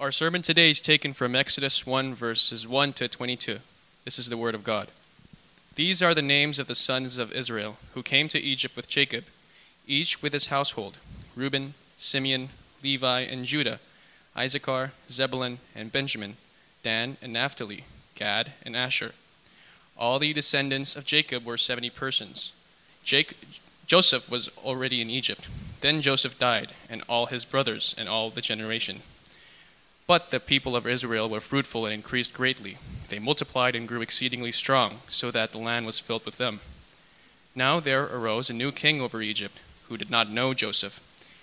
Our sermon today is taken from Exodus 1, verses 1 to 22. This is the Word of God. These are the names of the sons of Israel who came to Egypt with Jacob, each with his household Reuben, Simeon, Levi, and Judah, Issachar, Zebulun, and Benjamin, Dan and Naphtali, Gad and Asher. All the descendants of Jacob were 70 persons. Jacob, Joseph was already in Egypt. Then Joseph died, and all his brothers, and all the generation. But the people of Israel were fruitful and increased greatly. They multiplied and grew exceedingly strong, so that the land was filled with them. Now there arose a new king over Egypt, who did not know Joseph.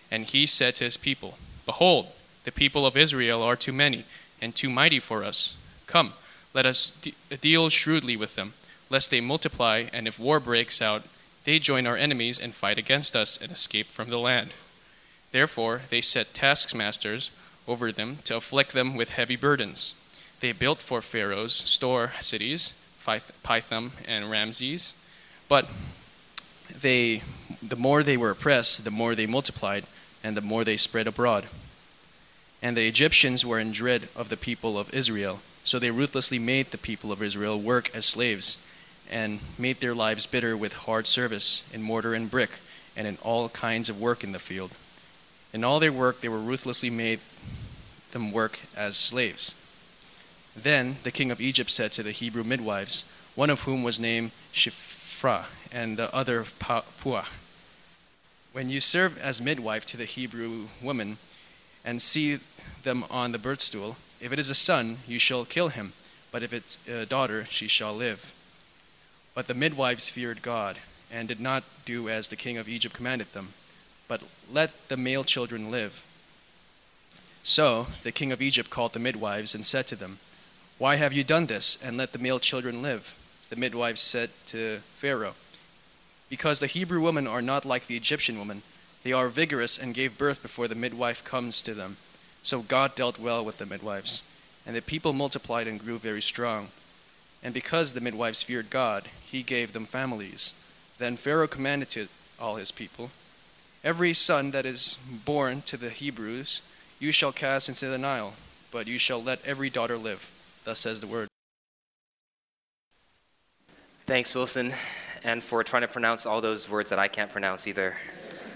And he said to his people, Behold, the people of Israel are too many and too mighty for us. Come, let us de- deal shrewdly with them, lest they multiply, and if war breaks out, they join our enemies and fight against us and escape from the land. Therefore they set taskmasters over them to afflict them with heavy burdens. They built for Pharaoh's store cities, Pithom and Ramses, but they, the more they were oppressed, the more they multiplied, and the more they spread abroad. And the Egyptians were in dread of the people of Israel, so they ruthlessly made the people of Israel work as slaves, and made their lives bitter with hard service in mortar and brick, and in all kinds of work in the field. In all their work, they were ruthlessly made them work as slaves. Then the king of Egypt said to the Hebrew midwives, one of whom was named Shiphrah, and the other Puah, When you serve as midwife to the Hebrew woman, and see them on the birth stool, if it is a son, you shall kill him, but if it's a daughter, she shall live. But the midwives feared God, and did not do as the king of Egypt commanded them but let the male children live. So the king of Egypt called the midwives and said to them, Why have you done this, and let the male children live? The midwives said to Pharaoh, Because the Hebrew women are not like the Egyptian women. They are vigorous and gave birth before the midwife comes to them. So God dealt well with the midwives. And the people multiplied and grew very strong. And because the midwives feared God, he gave them families. Then Pharaoh commanded to all his people, Every son that is born to the Hebrews you shall cast into the Nile, but you shall let every daughter live. Thus says the word. Thanks, Wilson, and for trying to pronounce all those words that I can't pronounce either.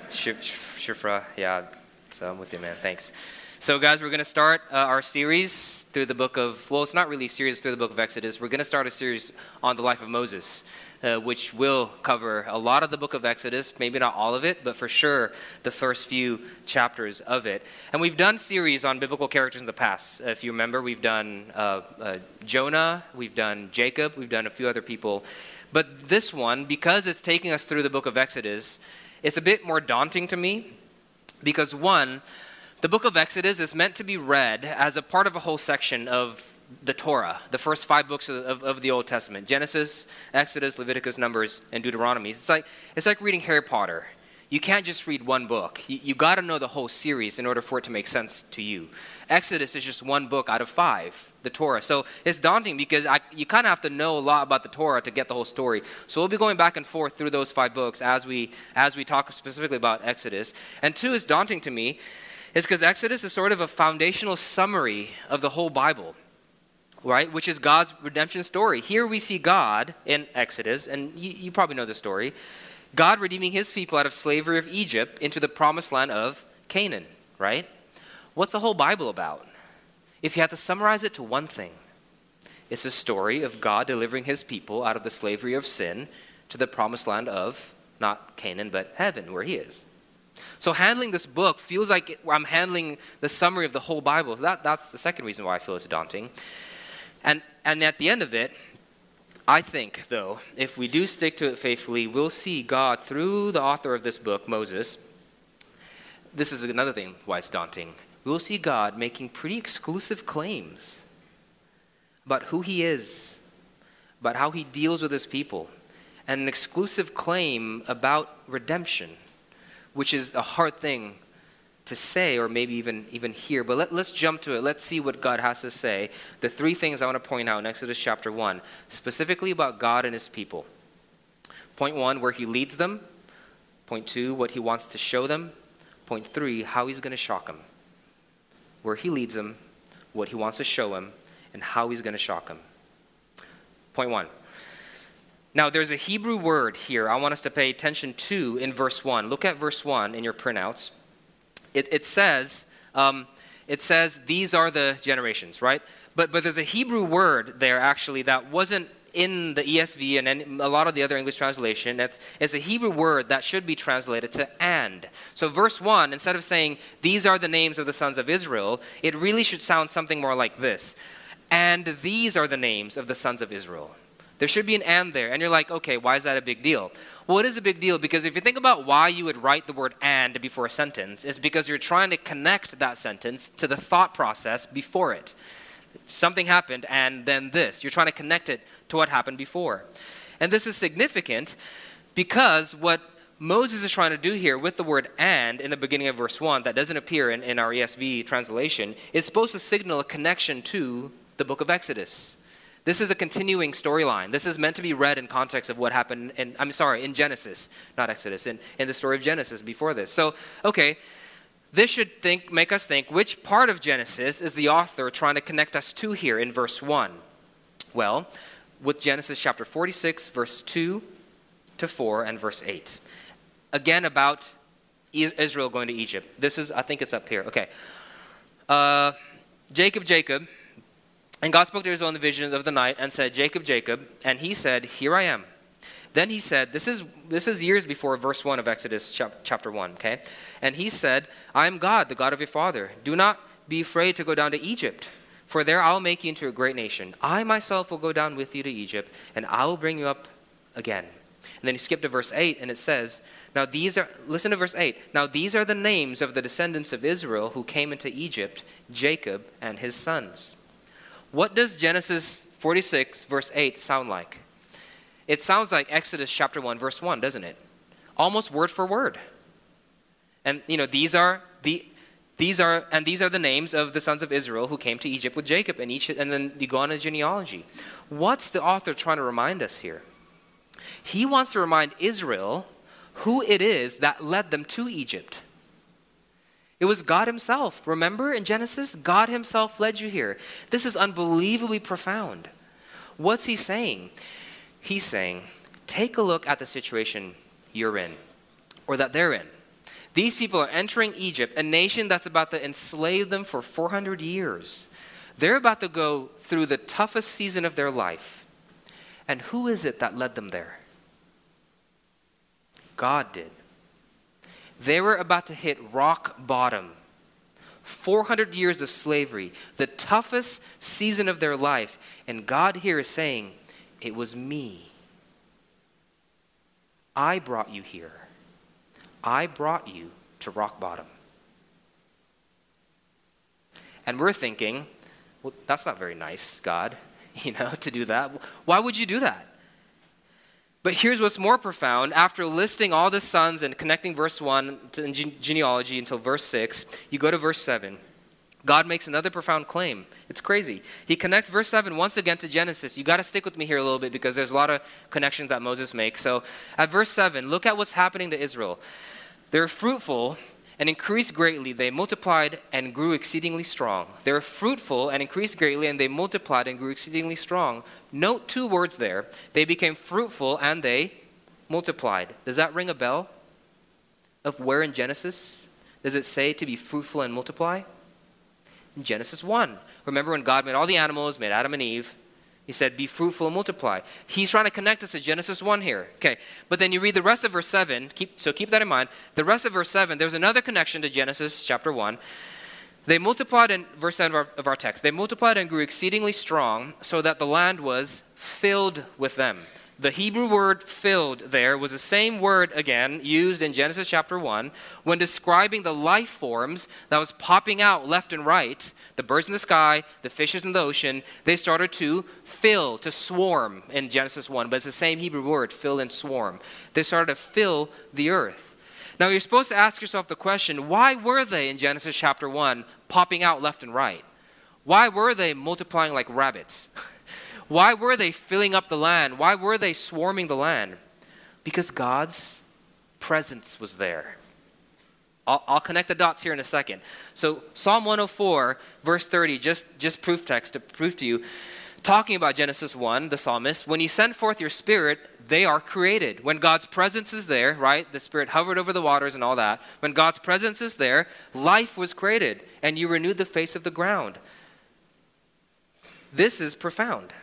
Shiphrah, yeah, so I'm with you, man. Thanks. So, guys, we're going to start uh, our series through the book of, well, it's not really a series through the book of Exodus. We're going to start a series on the life of Moses uh, which will cover a lot of the book of Exodus, maybe not all of it, but for sure the first few chapters of it. And we've done series on biblical characters in the past. If you remember, we've done uh, uh, Jonah, we've done Jacob, we've done a few other people. But this one, because it's taking us through the book of Exodus, it's a bit more daunting to me because, one, the book of Exodus is meant to be read as a part of a whole section of the Torah, the first five books of, of, of, the Old Testament Genesis, Exodus, Leviticus, Numbers, and Deuteronomy. It's like, it's like reading Harry Potter. You can't just read one book. You, you got to know the whole series in order for it to make sense to you. Exodus is just one book out of five, the Torah. So it's daunting because I, you kind of have to know a lot about the Torah to get the whole story. So we'll be going back and forth through those five books as we, as we talk specifically about Exodus. And two is daunting to me is because Exodus is sort of a foundational summary of the whole Bible right? Which is God's redemption story. Here we see God in Exodus, and you, you, probably know the story God redeeming his people out of slavery of Egypt into the promised land of Canaan, right? What's the whole Bible about? If you had to summarize it to one thing, it's a story of God delivering his people out of the slavery of sin to the promised land of not Canaan, but heaven, where he is. So, handling this book feels like I'm handling the summary of the whole Bible. That, that's the second reason why I feel it's daunting. And, and at the end of it, I think, though, if we do stick to it faithfully, we'll see God through the author of this book, Moses. This is another thing why it's daunting. We'll see God making pretty exclusive claims about who he is, about how he deals with his people, and an exclusive claim about redemption, which is a hard thing to say or maybe even, even hear. But let, let's jump to it. Let's see what God has to say. The three things I want to point out in Exodus chapter 1, specifically about God and his people. Point one, where he leads them. Point two, what he wants to show them. Point three, how he's going to shock them. Where he leads them, what he wants to show them and how he's going to shock them Point one. Now, there's a Hebrew word here I want us to pay attention to in verse 1. Look at verse 1 in your printouts. It, it says, um, it says, these are the generations, right? But, but there's a Hebrew word there actually that wasn't in the ESV and a lot of the other English translation. It's, it's a Hebrew word that should be translated to and. So, verse 1, instead of saying, These are the names of the sons of Israel, it really should sound something more like this And these are the names of the sons of Israel. There should be an and there. And you're like, okay, why is that a big deal? Well, it is a big deal because if you think about why you would write the word and before a sentence, it's because you're trying to connect that sentence to the thought process before it. Something happened and then this. You're trying to connect it to what happened before. And this is significant because what Moses is trying to do here with the word and in the beginning of verse 1 that doesn't appear in, in our ESV translation is supposed to signal a connection to the book of Exodus. This is a continuing storyline. This is meant to be read in context of what happened in, I'm sorry, in Genesis, not Exodus, in, in the story of Genesis before this. So, okay, this should think, make us think which part of Genesis is the author trying to connect us to here in verse 1? Well, with Genesis chapter 46, verse 2 to 4, and verse 8. Again, about Israel going to Egypt. This is, I think it's up here. Okay. Uh, Jacob, Jacob and God spoke to Israel in the visions of the night and said, Jacob, Jacob. And he said, Here I am. Then he said, this is, this is years before verse 1 of Exodus chapter 1, okay? And he said, I am God, the God of your father. Do not be afraid to go down to Egypt, for there I'll make you into a great nation. I myself will go down with you to Egypt, and I will bring you up again. And then he skipped to verse 8, and it says, Now these are, listen to verse 8. Now these are the names of the descendants of Israel who came into Egypt, Jacob and his sons. What does Genesis 46, verse 8 sound like? It sounds like Exodus chapter 1, verse 1, doesn't it? Almost word for word. And, you know, these are the. These are and these are the names of the sons of Israel who came to Egypt with Jacob, and each and then you go on a genealogy. What's the author trying to remind us here? He wants to remind Israel who it is that led them to Egypt. It was God Himself. Remember in Genesis? God Himself led you here. This is unbelievably profound. What's He saying? He's saying, take a look at the situation you're in, or that they're in. These people are entering Egypt, a nation that's about to enslave them for 400 years. They're about to go through the toughest season of their life. And who is it that led them there? God did. They were about to hit rock bottom. 400 years of slavery, the toughest season of their life. And God here is saying, It was me. I brought you here. I brought you to rock bottom. And we're thinking, well, that's not very nice, God, you know, to do that. Why would you do that? But here's what's more profound. After listing all the sons and connecting verse 1 to genealogy until verse 6, you go to verse 7. God makes another profound claim. It's crazy. He connects verse 7 once again to Genesis. You got to stick with me here a little bit because there's a lot of connections that Moses makes. So at verse 7, look at what's happening to Israel. They're fruitful and increased greatly. They multiplied and grew exceedingly strong. They were fruitful and increased greatly, and they multiplied and grew exceedingly strong. Note two words there. They became fruitful and they multiplied. Does that ring a bell? Of where in Genesis does it say to be fruitful and multiply? In Genesis 1. Remember when God made all the animals, made Adam and Eve, he said, Be fruitful and multiply. He's trying to connect us to Genesis 1 here. Okay. But then you read the rest of verse 7. Keep, so keep that in mind. The rest of verse 7, there's another connection to Genesis chapter 1. They multiplied in verse 7 of our, of our text. They multiplied and grew exceedingly strong, so that the land was filled with them. The Hebrew word filled there was the same word again used in Genesis chapter 1 when describing the life forms that was popping out left and right. The birds in the sky, the fishes in the ocean, they started to fill, to swarm in Genesis 1. But it's the same Hebrew word, fill and swarm. They started to fill the earth. Now you're supposed to ask yourself the question why were they in Genesis chapter 1 popping out left and right? Why were they multiplying like rabbits? Why were they filling up the land? Why were they swarming the land? Because God's presence was there. I'll, I'll, connect the dots here in a second. So Psalm 104, verse 30, just, just proof text to prove to you, talking about Genesis 1, the psalmist, when you send forth your spirit, they are created. When God's presence is there, right? The spirit hovered over the waters and all that. When God's presence is there, life was created, and you renewed the face of the ground. This is profound.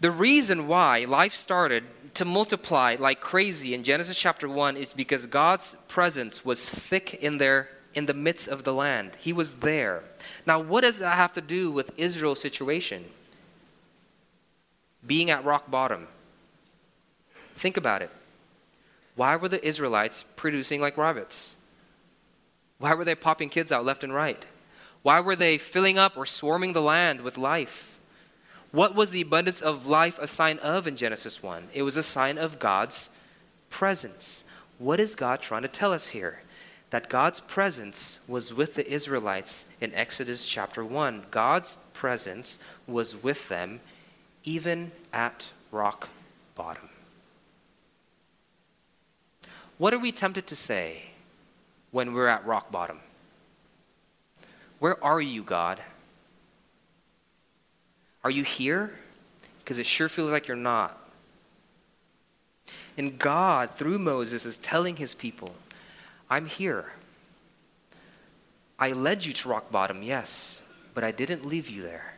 The reason why life started to multiply like crazy in Genesis chapter 1 is because God's presence was thick in there in the midst of the land. He was there. Now, what does that have to do with Israel's situation? Being at rock bottom. Think about it. Why were the Israelites producing like rabbits? Why were they popping kids out left and right? Why were they filling up or swarming the land with life? What was the abundance of life a sign of in Genesis 1? It was a sign of God's presence. What is God trying to tell us here? That God's presence was with the Israelites in Exodus chapter 1. God's presence was with them even at rock bottom. What are we tempted to say when we're at rock bottom? Where are you, God? Are you here? Because it sure feels like you're not. And God, through Moses, is telling his people, I'm here. I led you to rock bottom, yes, but I didn't leave you there.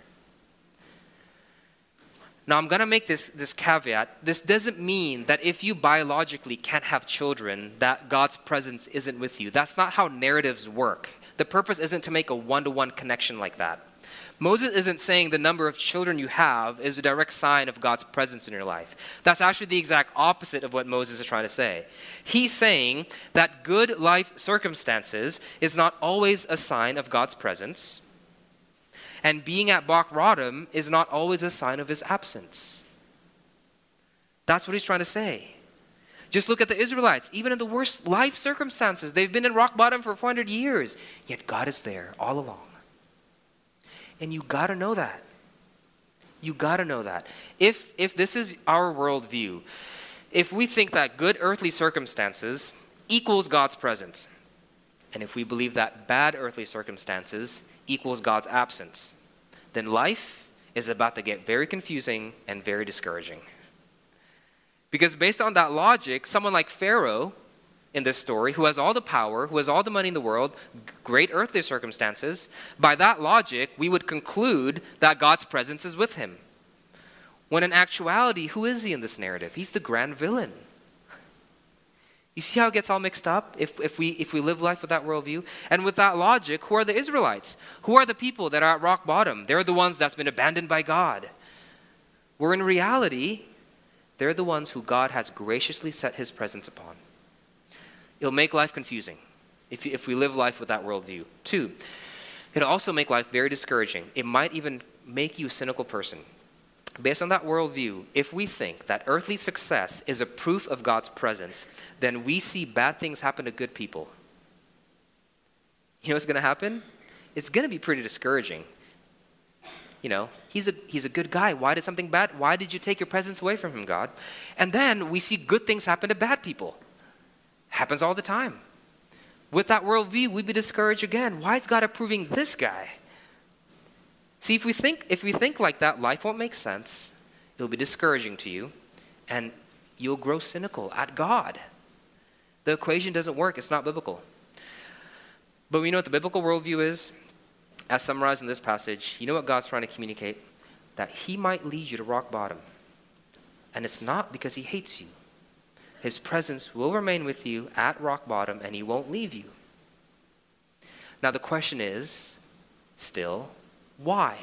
Now, I'm going to make this, this caveat. This doesn't mean that if you biologically can't have children, that God's presence isn't with you. That's not how narratives work. The purpose isn't to make a one to one connection like that. Moses isn't saying the number of children you have is a direct sign of God's presence in your life. That's actually the exact opposite of what Moses is trying to say. He's saying that good life circumstances is not always a sign of God's presence, and being at rock bottom is not always a sign of his absence. That's what he's trying to say. Just look at the Israelites. Even in the worst life circumstances, they've been in rock bottom for 400 years, yet God is there all along. And you got to know that. You got to know that. If, if this is our worldview, if we think that good earthly circumstances equals God's presence, and if we believe that bad earthly circumstances equals God's absence, then life is about to get very confusing and very discouraging. Because based on that logic, someone like Pharaoh in this story, who has all the power, who has all the money in the world, great earthly circumstances, by that logic, we would conclude that God's presence is with him. When in actuality, who is he in this narrative? He's the grand villain. You see how it gets all mixed up if, if, we, if we live life with that worldview? And with that logic, who are the Israelites? Who are the people that are at rock bottom? They're the ones that's been abandoned by God. Where in reality, they're the ones who God has graciously set his presence upon. It'll make life confusing if, if we live life with that worldview. Two, it'll also make life very discouraging. It might even make you a cynical person. Based on that worldview, if we think that earthly success is a proof of God's presence, then we see bad things happen to good people. You know what's going to happen? It's going to be pretty discouraging. You know, he's a, he's a good guy. Why did something bad? Why did you take your presence away from him, God? And then we see good things happen to bad people. Happens all the time. With that worldview, we'd be discouraged again. Why is God approving this guy? See, if we think if we think like that, life won't make sense. It'll be discouraging to you, and you'll grow cynical at God. The equation doesn't work, it's not biblical. But we know what the biblical worldview is, as summarized in this passage. You know what God's trying to communicate? That He might lead you to rock bottom. And it's not because He hates you, his presence will remain with you at rock bottom and he won't leave you. Now, the question is still, why?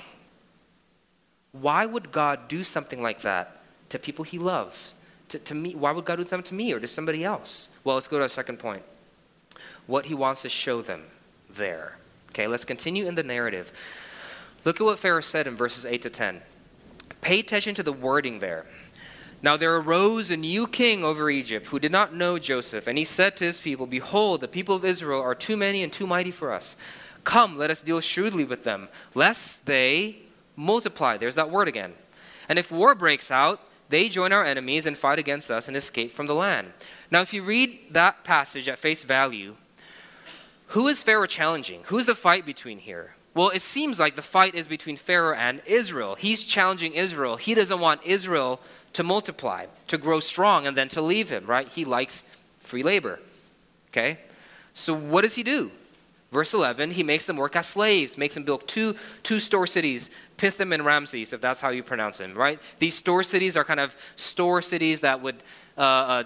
Why would God do something like that to people he loves? To, to me, why would God do something to me or to somebody else? Well, let's go to our second point. What he wants to show them there. Okay, let's continue in the narrative. Look at what Pharaoh said in verses 8 to 10. Pay attention to the wording there. Now there arose a new king over Egypt who did not know Joseph, and he said to his people, Behold, the people of Israel are too many and too mighty for us. Come, let us deal shrewdly with them, lest they multiply. There's that word again. And if war breaks out, they join our enemies and fight against us and escape from the land. Now, if you read that passage at face value, who is Pharaoh challenging? Who's the fight between here? Well, it seems like the fight is between Pharaoh and Israel. He's challenging Israel. He doesn't want Israel to multiply, to grow strong, and then to leave him, right? He likes free labor. Okay? So what does he do? Verse 11, he makes them work as slaves, makes them build two, two store cities, Pithom and Ramses, if that's how you pronounce them, right? These store cities are kind of store cities that would uh, uh,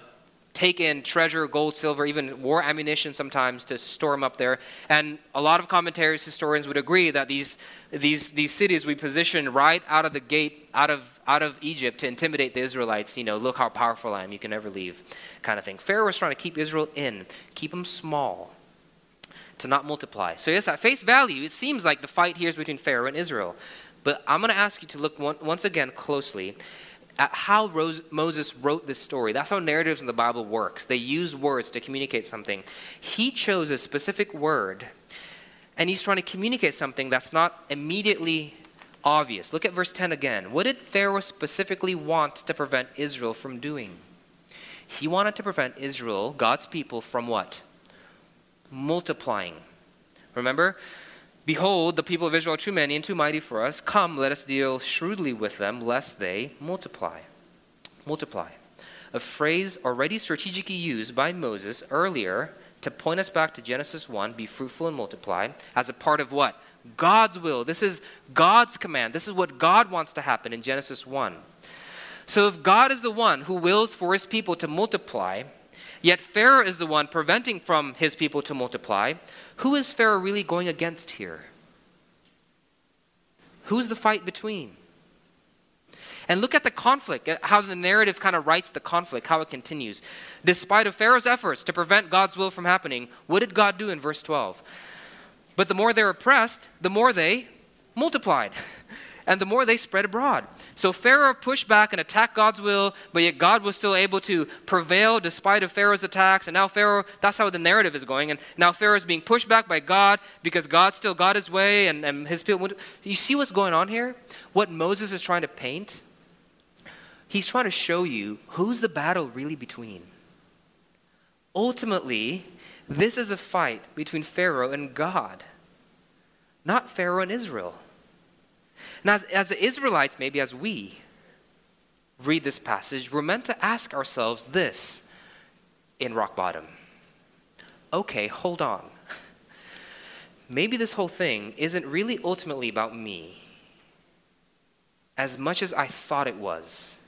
take in treasure, gold, silver, even war ammunition sometimes to store them up there. And a lot of commentaries, historians would agree that these, these, these cities we position right out of the gate, out of, out of Egypt to intimidate the Israelites. You know, look how powerful I am, you can never leave, kind of thing. Pharaoh was trying to keep Israel in, keep them small to not multiply. So, yes, at face value, it seems like the fight here is between Pharaoh and Israel. But I'm going to ask you to look one, once again closely at how Rose, Moses wrote this story. That's how narratives in the Bible works. They use words to communicate something. He chose a specific word, and he's trying to communicate something that's not immediately obvious. Look at verse 10 again. What did Pharaoh specifically want to prevent Israel from doing? He wanted to prevent Israel, God's people, from what? Multiplying. Remember? Behold, the people of Israel are too many and too mighty for us. Come, let us deal shrewdly with them, lest they multiply. Multiply. A phrase already strategically used by Moses earlier to point us back to Genesis 1 be fruitful and multiply as a part of what? God's will. This is God's command. This is what God wants to happen in Genesis 1. So if God is the one who wills for his people to multiply, Yet Pharaoh is the one preventing from his people to multiply. Who is Pharaoh really going against here? Who's the fight between? And look at the conflict, how the narrative kind of writes the conflict, how it continues. Despite of Pharaoh's efforts to prevent God's will from happening, what did God do in verse 12? But the more they're oppressed, the more they multiplied. and the more they spread abroad. So Pharaoh pushed back and attacked God's will, but yet God was still able to prevail despite of Pharaoh's attacks. And now Pharaoh, that's how the narrative is going. And now Pharaoh is being pushed back by God because God still got his way and, and his people. You see what's going on here? What Moses is trying to paint? He's trying to show you who's the battle really between. Ultimately, this is a fight between Pharaoh and God, not Pharaoh and Israel. And as, as the Israelites, maybe as we read this passage, we're meant to ask ourselves this in rock bottom. Okay, hold on. Maybe this whole thing isn't really ultimately about me as much as I thought it was.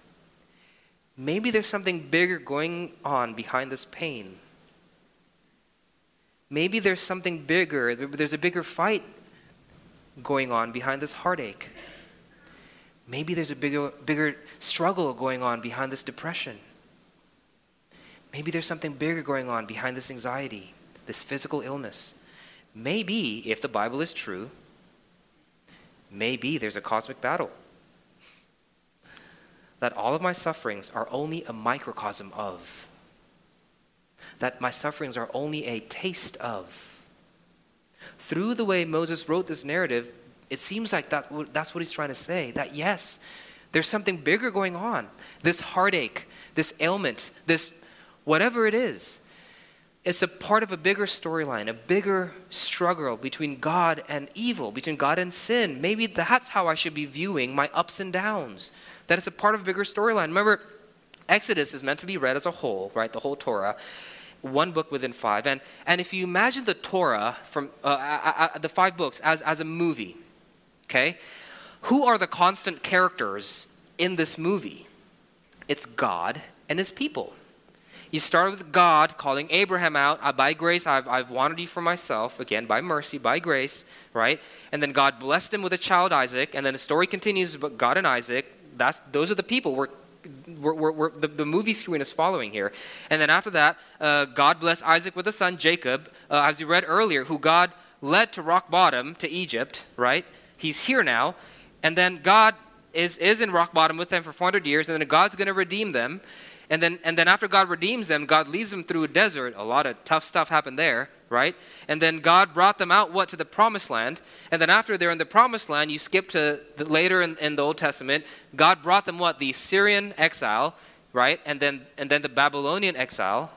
Maybe there's something bigger going on behind this pain. Maybe there's something bigger, there's a bigger fight going on behind this heartache. Maybe there's a bigger, bigger struggle going on behind this depression. Maybe there's something bigger going on behind this anxiety, this physical illness. Maybe, if the Bible is true, maybe there's a cosmic battle. That all of my sufferings are only a microcosm of. That my sufferings are only a taste of through the way Moses wrote this narrative, it seems like that, that's what he's trying to say. That yes, there's something bigger going on. This heartache, this ailment, this whatever it is, it's a part of a bigger storyline, a bigger struggle between God and evil, between God and sin. Maybe that's how I should be viewing my ups and downs. That it's a part of a bigger storyline. Remember, Exodus is meant to be read as a whole, right? The whole Torah one book within five. And, and if you imagine the Torah from uh, the five books as, as a movie, okay, who are the constant characters in this movie? It's God and his people. You start with God calling Abraham out, by grace, I've, I've wanted you for myself, again, by mercy, by grace, right? And then God blessed him with a child, Isaac, and then the story continues, but God and Isaac, that's, those are the people we're we're, we're, we're, the, the movie screen is following here. And then after that, uh, God blessed Isaac with a son, Jacob, uh, as we read earlier, who God led to rock bottom to Egypt, right? He's here now. And then God is, is in rock bottom with them for 400 years, and then God's going to redeem them. And then, and then after God redeems them, God leads them through a desert. A lot of tough stuff happened there, right? And then God brought them out, what, to the promised land. And then after they're in the promised land, you skip to the, later in, in the Old Testament, God brought them, what, the Assyrian exile, right? And then, and then the Babylonian exile.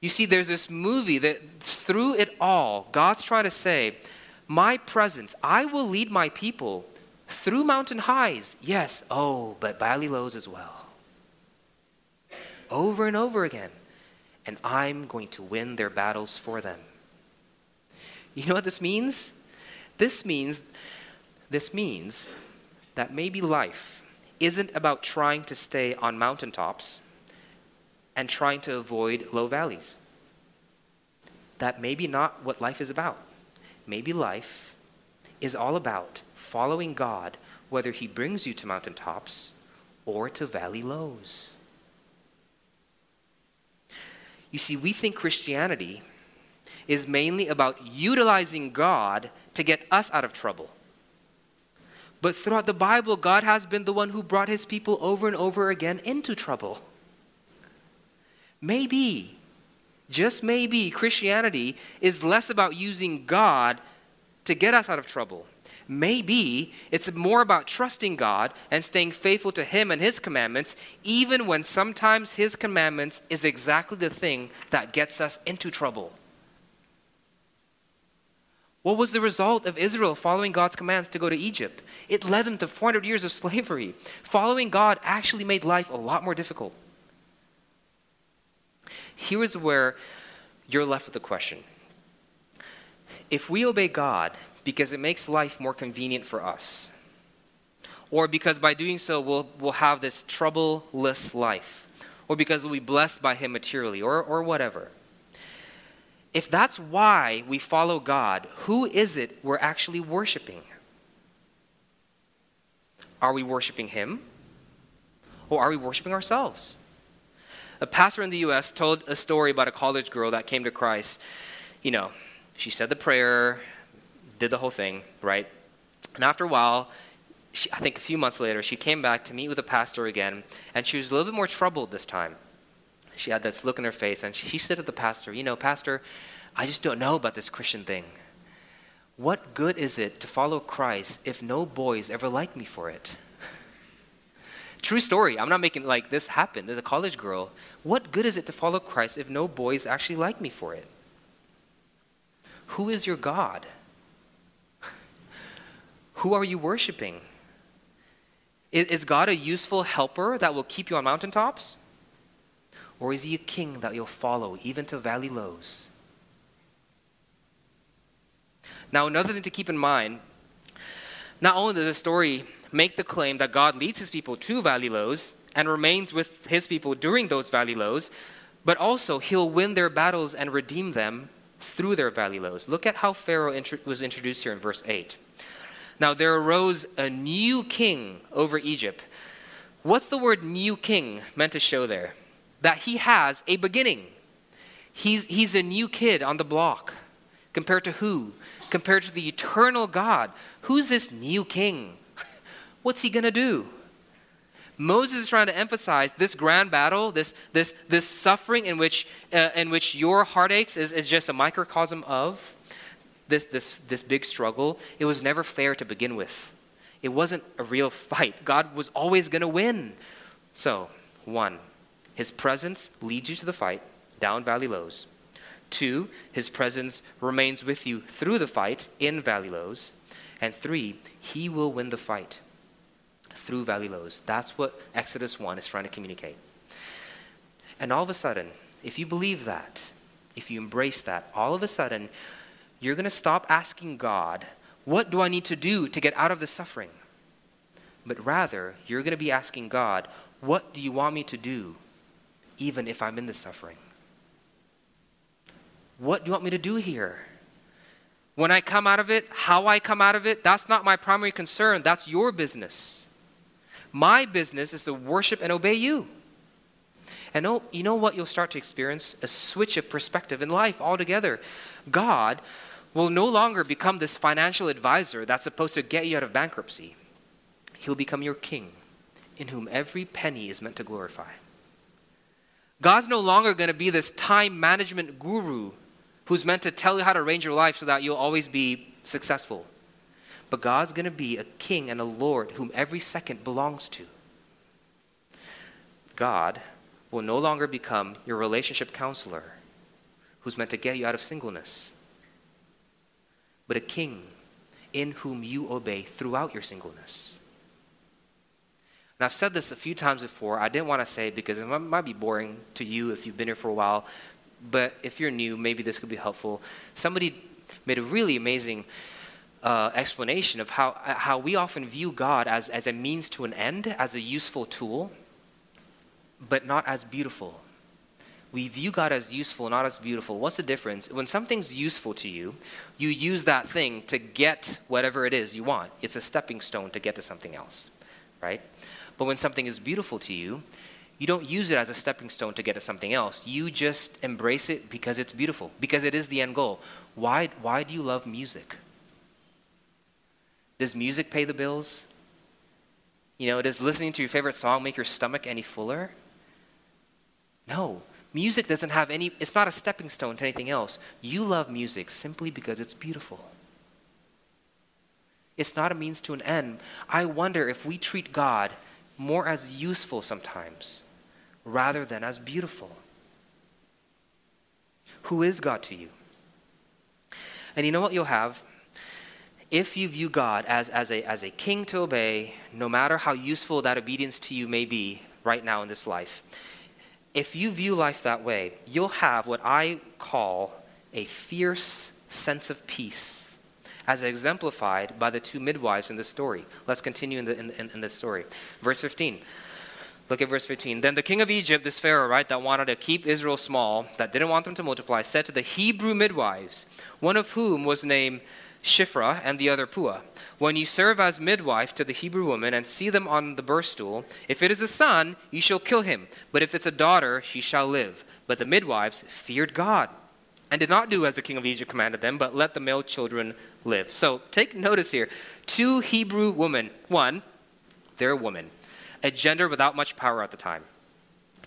You see, there's this movie that through it all, God's trying to say, My presence, I will lead my people through mountain highs, yes, oh, but valley lows as well. Over and over again. And I'm going to win their battles for them. You know what this means? This means this means that maybe life isn't about trying to stay on mountaintops and trying to avoid low valleys. That maybe not what life is about. Maybe life is all about following God, whether He brings you to mountaintops or to valley lows. You see, we think Christianity is mainly about utilizing God to get us out of trouble. But throughout the Bible, God has been the one who brought his people over and over again into trouble. Maybe, just maybe, Christianity is less about using God to get us out of trouble Maybe it's more about trusting God and staying faithful to Him and His commandments, even when sometimes His commandments is exactly the thing that gets us into trouble. What was the result of Israel following God's commands to go to Egypt? It led them to 400 years of slavery. Following God actually made life a lot more difficult. Here is where you're left with the question If we obey God, because it makes life more convenient for us. Or because by doing so, we'll, we'll have this troubleless life. Or because we'll be blessed by Him materially, or, or whatever. If that's why we follow God, who is it we're actually worshiping? Are we worshiping Him? Or are we worshiping ourselves? A pastor in the U.S. told a story about a college girl that came to Christ. You know, she said the prayer, did the whole thing, right? And after a while, she, I think a few months later, she came back to meet with the pastor again, and she was a little bit more troubled this time. She had this look in her face, and she, she said to the pastor, You know, Pastor, I just don't know about this Christian thing. What good is it to follow Christ if no boys ever like me for it? True story. I'm not making like this happen. There's a college girl. What good is it to follow Christ if no boys actually like me for it? Who is your God? Who are you worshiping? Is God a useful helper that will keep you on mountaintops? Or is he a king that you'll follow even to valley lows? Now, another thing to keep in mind not only does the story make the claim that God leads his people to valley lows and remains with his people during those valley lows, but also he'll win their battles and redeem them through their valley lows. Look at how Pharaoh was introduced here in verse 8. Now there arose a new king over Egypt. What's the word new king meant to show there? That he has a beginning. He's, he's a new kid on the block. Compared to who? Compared to the eternal God. Who's this new king? What's he going to do? Moses is trying to emphasize this grand battle, this, this, this suffering in which, uh, in which your heartaches is, is just a microcosm of this, this, this big struggle, it was never fair to begin with. It wasn't a real fight. God was always going to win. So, one, his presence leads you to the fight, down valley lows. Two, his presence remains with you through the fight, in valley lows. And three, he will win the fight through valley lows. That's what Exodus 1 is trying to communicate. And all of a sudden, if you believe that, if you embrace that, all of a sudden, you're going to stop asking God, What do I need to do to get out of the suffering? But rather, you're going to be asking God, What do you want me to do, even if I'm in the suffering? What do you want me to do here? When I come out of it, how I come out of it, that's not my primary concern. That's your business. My business is to worship and obey you. And oh, you know what you'll start to experience? A switch of perspective in life altogether. God will no longer become this financial advisor that's supposed to get you out of bankruptcy. He'll become your king, in whom every penny is meant to glorify. God's no longer going to be this time management guru who's meant to tell you how to arrange your life so that you'll always be successful. But God's going to be a king and a Lord whom every second belongs to. God will no longer become your relationship counselor who's meant to get you out of singleness, but a king in whom you obey throughout your singleness. And I've said this a few times before. I didn't want to say it because it might be boring to you if you've been here for a while. But if you're new, maybe this could be helpful. Somebody made a really amazing uh, explanation of how, how we often view God as, as a means to an end, as a useful tool, but not as beautiful. We view God as useful, not as beautiful. What's the difference? When something's useful to you, you use that thing to get whatever it is you want. It's a stepping stone to get to something else, right? But when something is beautiful to you, you don't use it as a stepping stone to get to something else. You just embrace it because it's beautiful, because it is the end goal. Why, why do you love music? Does music pay the bills? You know, does listening to your favorite song make your stomach any fuller? No. Music doesn't have any, it's not a stepping stone to anything else. You love music simply because it's beautiful. It's not a means to an end. I wonder if we treat God more as useful sometimes rather than as beautiful. Who is God to you? And you know what you'll have? If you view God as, as, a, as a king to obey, no matter how useful that obedience to you may be right now in this life, if you view life that way, you'll have what I call a fierce sense of peace, as exemplified by the two midwives in this story. Let's continue in, the, in, in, in this story. Verse 15. Look at verse 15. Then the king of Egypt, this Pharaoh, right, that wanted to keep Israel small, that didn't want them to multiply, said to the Hebrew midwives, one of whom was named Shiphrah and the other Puah, when you serve as midwife to the Hebrew woman and see them on the birth stool, if it is a son, you shall kill him, but if it's a daughter, she shall live. But the midwives feared God and did not do as the king of Egypt commanded them, but let the male children live. So take notice here. Two Hebrew women. One, they're a woman a gender without much power at the time.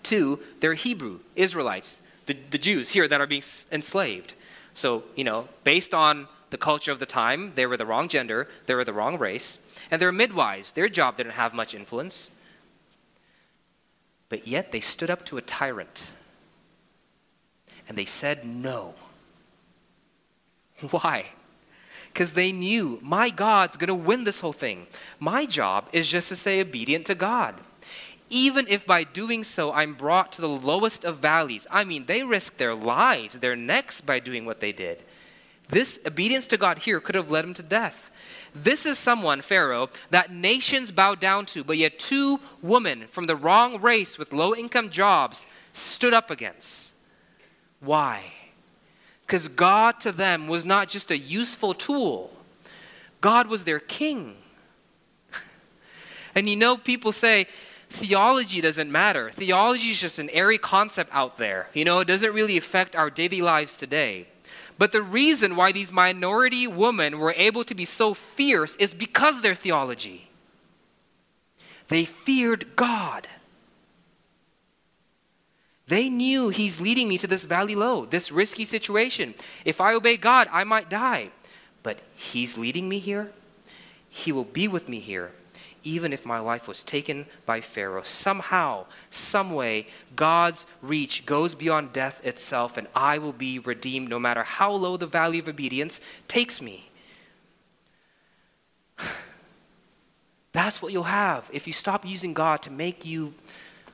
Two, they're Hebrew, Israelites, the, the Jews here that are being enslaved. So, you know, based on the culture of the time, they were the wrong gender, they were the wrong race, and they're midwives. Their job didn't have much influence. But yet they stood up to a tyrant and they said no. Why? because they knew my God's going to win this whole thing. My job is just to stay obedient to God. Even if by doing so I'm brought to the lowest of valleys. I mean, they risked their lives, their necks by doing what they did. This obedience to God here could have led him to death. This is someone, Pharaoh, that nations bow down to, but yet two women from the wrong race with low income jobs stood up against. Why? Because God to them was not just a useful tool, God was their king. and you know, people say, theology doesn't matter. Theology is just an airy concept out there. You know, it doesn't really affect our daily lives today. But the reason why these minority women were able to be so fierce is because of their theology. They feared God. They knew He's leading me to this valley low, this risky situation. If I obey God, I might die. But He's leading me here. He will be with me here, even if my life was taken by Pharaoh. Somehow, some way, God's reach goes beyond death itself, and I will be redeemed no matter how low the value of obedience takes me. That's what you'll have if you stop using God to make you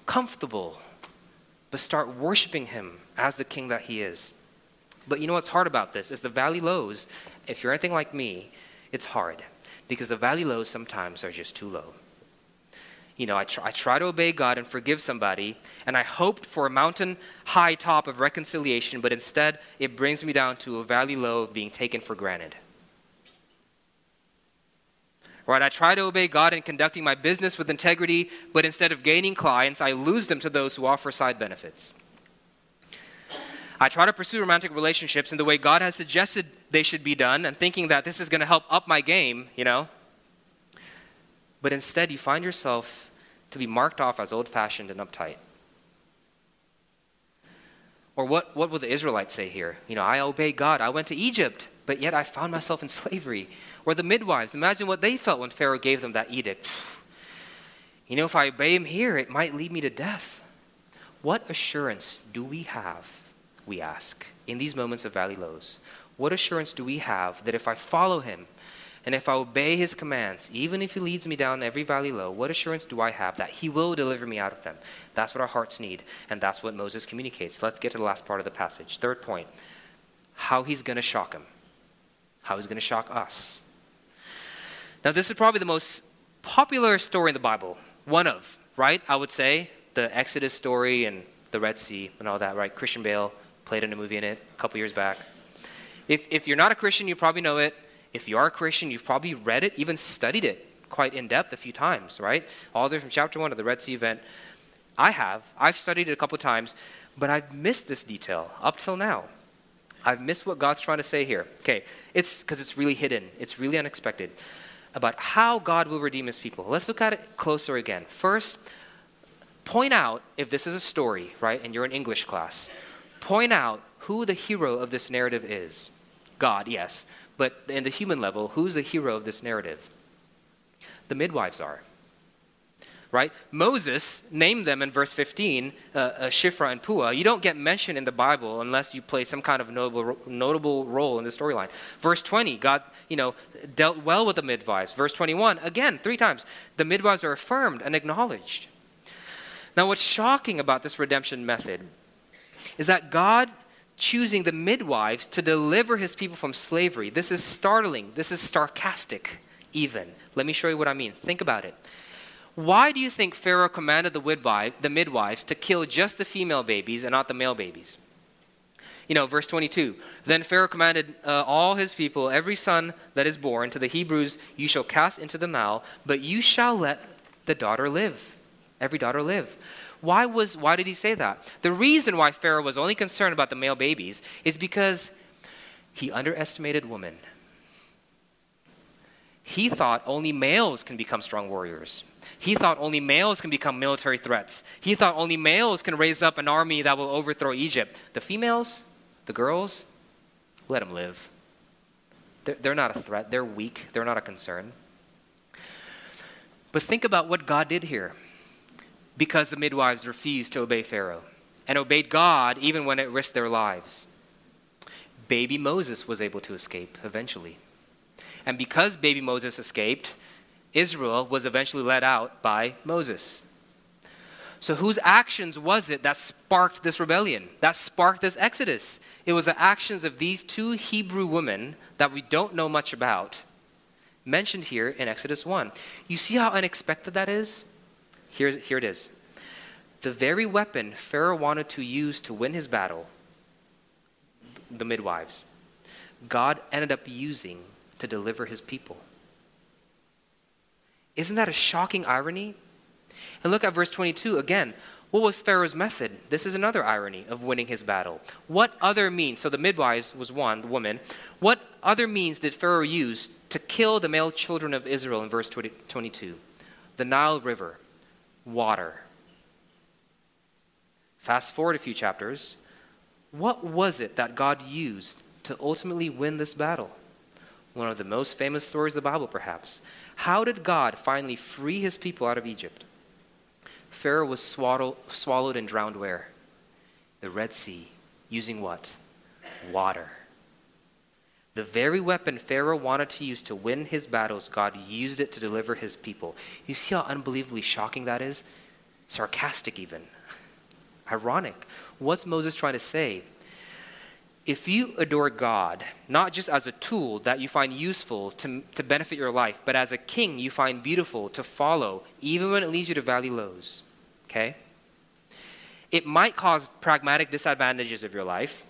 comfortable but start worshiping him as the king that he is. But you know what's hard about this is the valley lows, if you're anything like me, it's hard because the valley lows sometimes are just too low. You know, I try, I try to obey God and forgive somebody, and I hoped for a mountain high top of reconciliation, but instead it brings me down to a valley low of being taken for granted. Right? I try to obey God in conducting my business with integrity, but instead of gaining clients, I lose them to those who offer side benefits. I try to pursue romantic relationships in the way God has suggested they should be done and thinking that this is going to help up my game, you know. But instead, you find yourself to be marked off as old fashioned and uptight. Or what, what will the Israelites say here? You know, I obey God. I went to Egypt, but yet I found myself in slavery. Or the midwives, imagine what they felt when Pharaoh gave them that edict. You know, if I obey him here, it might lead me to death. What assurance do we have, we ask, in these moments of valley lows? What assurance do we have that if I follow him and if I obey his commands, even if he leads me down every valley low, what assurance do I have that he will deliver me out of them? That's what our hearts need, and that's what Moses communicates. Let's get to the last part of the passage. Third point how he's going to shock him, how he's going to shock us. Now, this is probably the most popular story in the Bible, one of, right? I would say the Exodus story and the Red Sea and all that, right? Christian Bale played in a movie in it a couple years back. If, if you're not a Christian, you probably know it. If you are a Christian, you've probably read it, even studied it quite in depth a few times, right? All the way from chapter one of the Red Sea event. I have. I've studied it a couple times, but I've missed this detail up till now. I've missed what God's trying to say here. Okay, it's because it's really hidden, it's really unexpected about how God will redeem his people. Let's look at it closer again. First, point out if this is a story, right, and you're in English class, point out who the hero of this narrative is. God, yes. But in the human level, who's the hero of this narrative? The midwives are. Right? Moses named them in verse 15, uh, uh, Shiphrah and Puah. You don't get mentioned in the Bible unless you play some kind of notable, notable role in the storyline. Verse 20, God, you know, dealt well with the midwives. Verse 21, again, three times, the midwives are affirmed and acknowledged. Now, what's shocking about this redemption method is that God choosing the midwives to deliver his people from slavery. This is startling. This is sarcastic, even. Let me show you what I mean. Think about it. Why do you think Pharaoh commanded the, midwife, the midwives to kill just the female babies and not the male babies? You know, verse 22. Then Pharaoh commanded uh, all his people, every son that is born to the Hebrews, you shall cast into the Nile, but you shall let the daughter live. Every daughter live. Why, was, why did he say that? The reason why Pharaoh was only concerned about the male babies is because he underestimated women. He thought only males can become strong warriors. He thought only males can become military threats. He thought only males can raise up an army that will overthrow Egypt. The females, the girls, let them live. They're, they're not a threat. They're weak. They're not a concern. But think about what God did here because the midwives refused to obey Pharaoh and obeyed God even when it risked their lives. Baby Moses was able to escape eventually. And because baby Moses escaped, Israel was eventually led out by Moses. So, whose actions was it that sparked this rebellion, that sparked this exodus? It was the actions of these two Hebrew women that we don't know much about, mentioned here in Exodus 1. You see how unexpected that is? Here's, here it is. The very weapon Pharaoh wanted to use to win his battle, the midwives, God ended up using to deliver his people. Isn't that a shocking irony? And look at verse 22 again. What was Pharaoh's method? This is another irony of winning his battle. What other means, so the midwives was one, the woman, what other means did Pharaoh use to kill the male children of Israel in verse 20, 22? The Nile River water. Fast forward a few chapters. What was it that God used to ultimately win this battle? One of the most famous stories of the Bible, perhaps. How did God finally free his people out of Egypt? Pharaoh was swallowed, swallowed and drowned where? The Red Sea. Using what? Water. The very weapon Pharaoh wanted to use to win his battles, God used it to deliver his people. You see how unbelievably shocking that is? Sarcastic, even. Ironic. What's Moses trying to say? If you adore God, not just as a tool that you find useful to, to benefit your life, but as a king you find beautiful to follow, even when it leads you to valley lows, okay? It might cause pragmatic disadvantages of your life,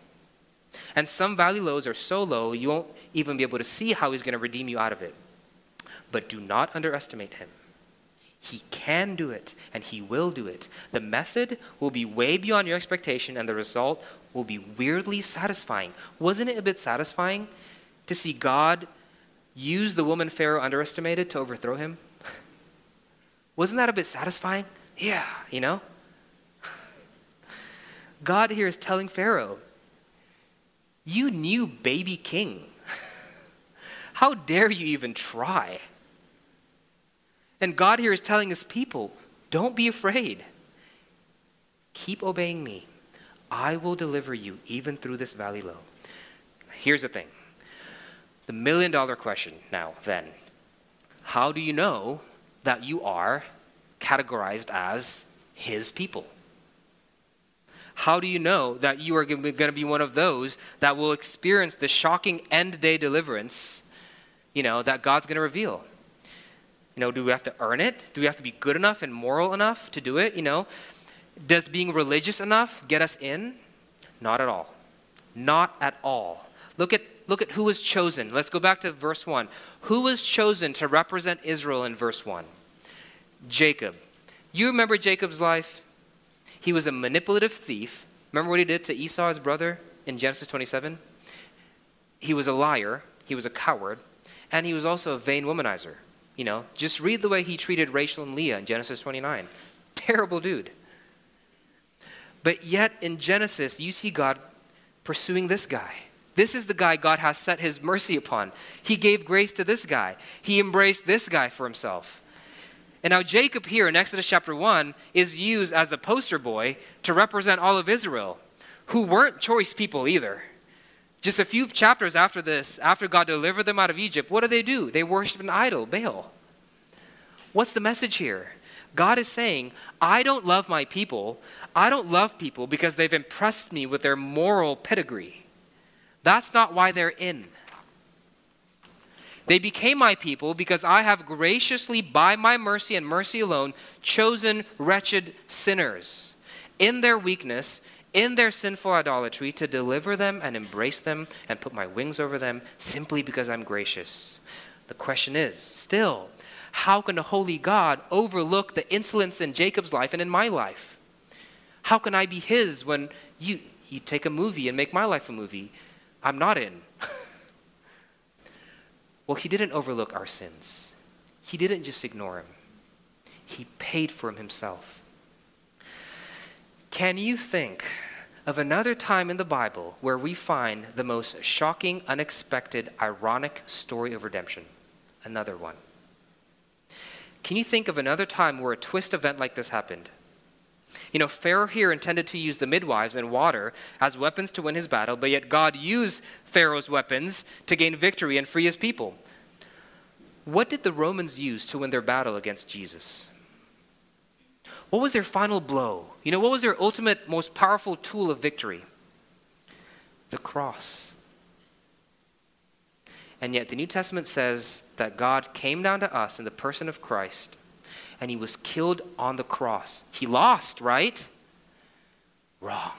and some valley lows are so low you won't even be able to see how he's going to redeem you out of it. But do not underestimate him. He can do it, and he will do it. The method will be way beyond your expectation, and the result will be weirdly satisfying. Wasn't it a bit satisfying to see God use the woman Pharaoh underestimated to overthrow him? Wasn't that a bit satisfying? Yeah, you know? God here is telling Pharaoh, You new baby king. How dare you even try? And God here is telling his people, Don't be afraid. Keep obeying me. I will deliver you even through this valley low. Here's the thing the million dollar question now, then. How do you know that you are categorized as his people? How do you know that you are going to be one of those that will experience the shocking end day deliverance, you know, that God's going to reveal? You know, do we have to earn it? Do we have to be good enough and moral enough to do it? You know, does being religious enough get us in? Not at all. Not at all. Look at look at who was chosen. Let's go back to verse 1. Who was chosen to represent Israel in verse 1? Jacob. You remember Jacob's life? He was a manipulative thief. Remember what he did to Esau, his brother, in Genesis 27? He was a liar, he was a coward, and he was also a vain womanizer. You know, just read the way he treated Rachel and Leah in Genesis 29. Terrible dude. But yet in Genesis, you see God pursuing this guy. This is the guy God has set his mercy upon. He gave grace to this guy, he embraced this guy for himself. And now Jacob here in Exodus chapter 1 is used as the poster boy to represent all of Israel, who weren't choice people either. Just a few chapters after this, after God delivered them out of Egypt, what do they do? They worship an idol, Baal. What's the message here? God is saying, I don't love my people. I don't love people because they've impressed me with their moral pedigree. That's not why they're in. They became my people because I have graciously, by my mercy and mercy alone, chosen wretched sinners in their weakness, in their sinful idolatry, to deliver them and embrace them and put my wings over them simply because I'm gracious. The question is still, how can a holy God overlook the insolence in Jacob's life and in my life? How can I be his when you, you take a movie and make my life a movie I'm not in? Well, he didn't overlook our sins. He didn't just ignore him. He paid for him himself. Can you think of another time in the Bible where we find the most shocking, unexpected, ironic story of redemption? Another one. Can you think of another time where a twist event like this happened? You know, Pharaoh here intended to use the midwives and water as weapons to win his battle, but yet God used Pharaoh's weapons to gain victory and free his people. What did the Romans use to win their battle against Jesus? What was their final blow? You know, what was their ultimate, most powerful tool of victory? The cross. And yet, the New Testament says that God came down to us in the person of Christ and he was killed on the cross. He lost, right? Wrong.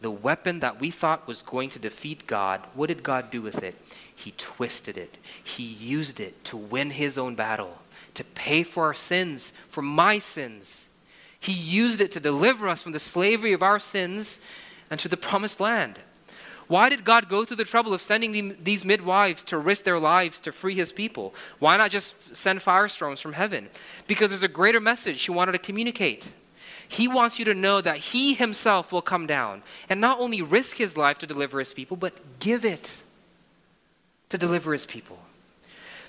The weapon that we thought was going to defeat God, what did God do with it? He twisted it. He used it to win his own battle, to pay for our sins, for my sins. He used it to deliver us from the slavery of our sins and to the promised land. Why did God go through the trouble of sending these midwives to risk their lives to free his people? Why not just send firestorms from heaven? Because there's a greater message he wanted to communicate. He wants you to know that he himself will come down and not only risk his life to deliver his people, but give it to deliver his people.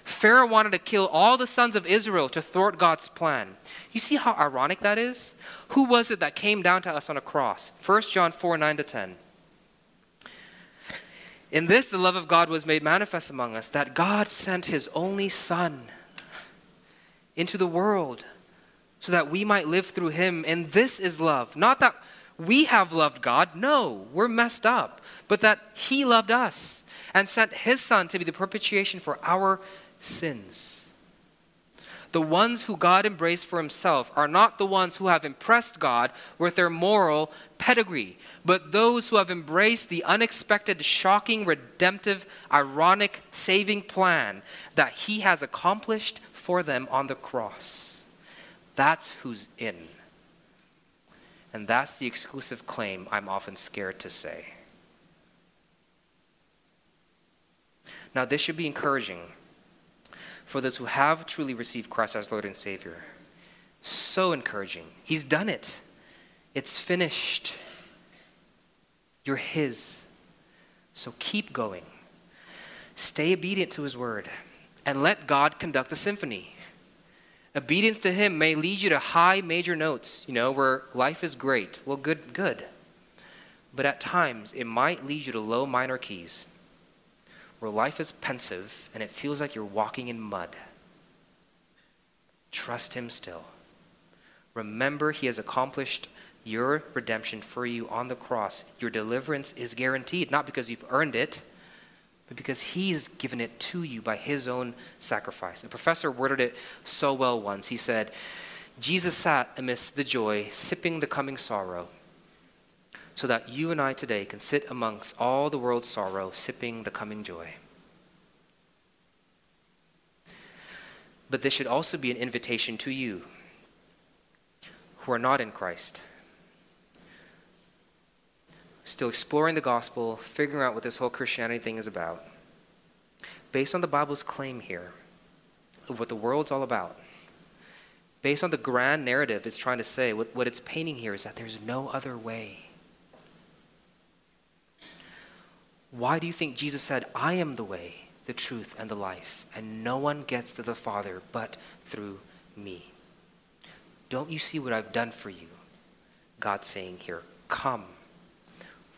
Pharaoh wanted to kill all the sons of Israel to thwart God's plan. You see how ironic that is? Who was it that came down to us on a cross? 1 John 4 9 to 10. In this, the love of God was made manifest among us, that God sent his only Son into the world so that we might live through him. And this is love. Not that we have loved God, no, we're messed up, but that he loved us and sent his Son to be the propitiation for our sins. The ones who God embraced for himself are not the ones who have impressed God with their moral pedigree, but those who have embraced the unexpected, shocking, redemptive, ironic, saving plan that he has accomplished for them on the cross. That's who's in. And that's the exclusive claim I'm often scared to say. Now, this should be encouraging for those who have truly received Christ as Lord and Savior. So encouraging. He's done it. It's finished. You're His. So keep going. Stay obedient to His word and let God conduct the symphony. Obedience to Him may lead you to high major notes, you know, where life is great. Well, good, good. But at times, it might lead you to low minor keys, where life is pensive and it feels like you're walking in mud. Trust Him still. Remember, He has accomplished your redemption for you on the cross. Your deliverance is guaranteed, not because you've earned it, but because He's given it to you by His own sacrifice. A professor worded it so well once. He said, Jesus sat amidst the joy, sipping the coming sorrow, so that you and I today can sit amongst all the world's sorrow, sipping the coming joy. But this should also be an invitation to you who are not in Christ. Still exploring the gospel, figuring out what this whole Christianity thing is about. Based on the Bible's claim here of what the world's all about, based on the grand narrative it's trying to say, what, what it's painting here is that there's no other way. Why do you think Jesus said, I am the way? the truth, and the life, and no one gets to the Father but through me. Don't you see what I've done for you? God saying here, Come,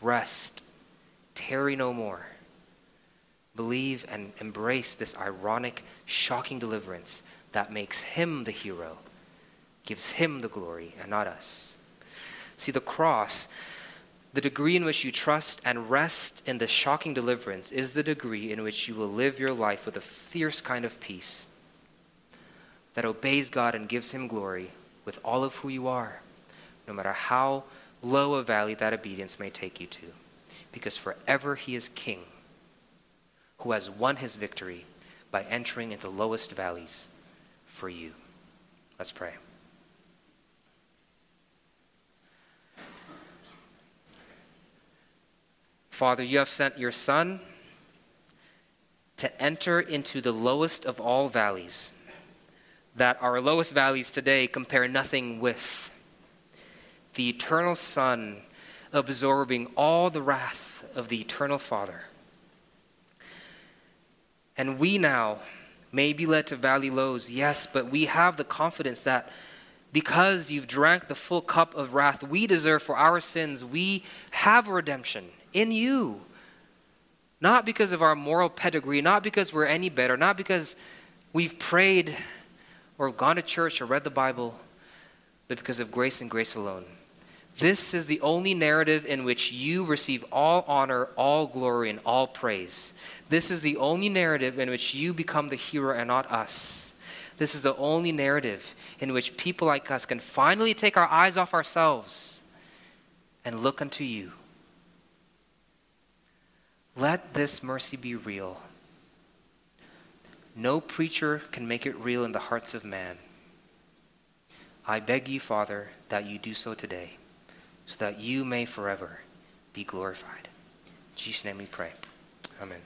rest, tarry no more. Believe and embrace this ironic, shocking deliverance that makes him the hero, gives him the glory, and not us. See, the cross the degree in which you trust and rest in the shocking deliverance is the degree in which you will live your life with a fierce kind of peace that obeys God and gives Him glory with all of who you are, no matter how low a valley that obedience may take you to. Because forever He is King, who has won His victory by entering into lowest valleys for you. Let's pray. Father, you have sent your Son to enter into the lowest of all valleys, that our lowest valleys today compare nothing with. The eternal Son absorbing all the wrath of the eternal Father. And we now may be led to valley lows, yes, but we have the confidence that because you've drank the full cup of wrath we deserve for our sins, we have redemption in you. Not because of our moral pedigree, not because we're any better, not because we've prayed or gone to church or read the Bible, but because of grace and grace alone. This is the only narrative in which you receive all honor, all glory, and all praise. This is the only narrative in which you become the hero and not us. This is the only narrative in which people like us can finally take our eyes off ourselves and look unto you. Let this mercy be real. No preacher can make it real in the hearts of man. I beg you, Father, that you do so today, so that you may forever be glorified. In Jesus' name we pray. Amen.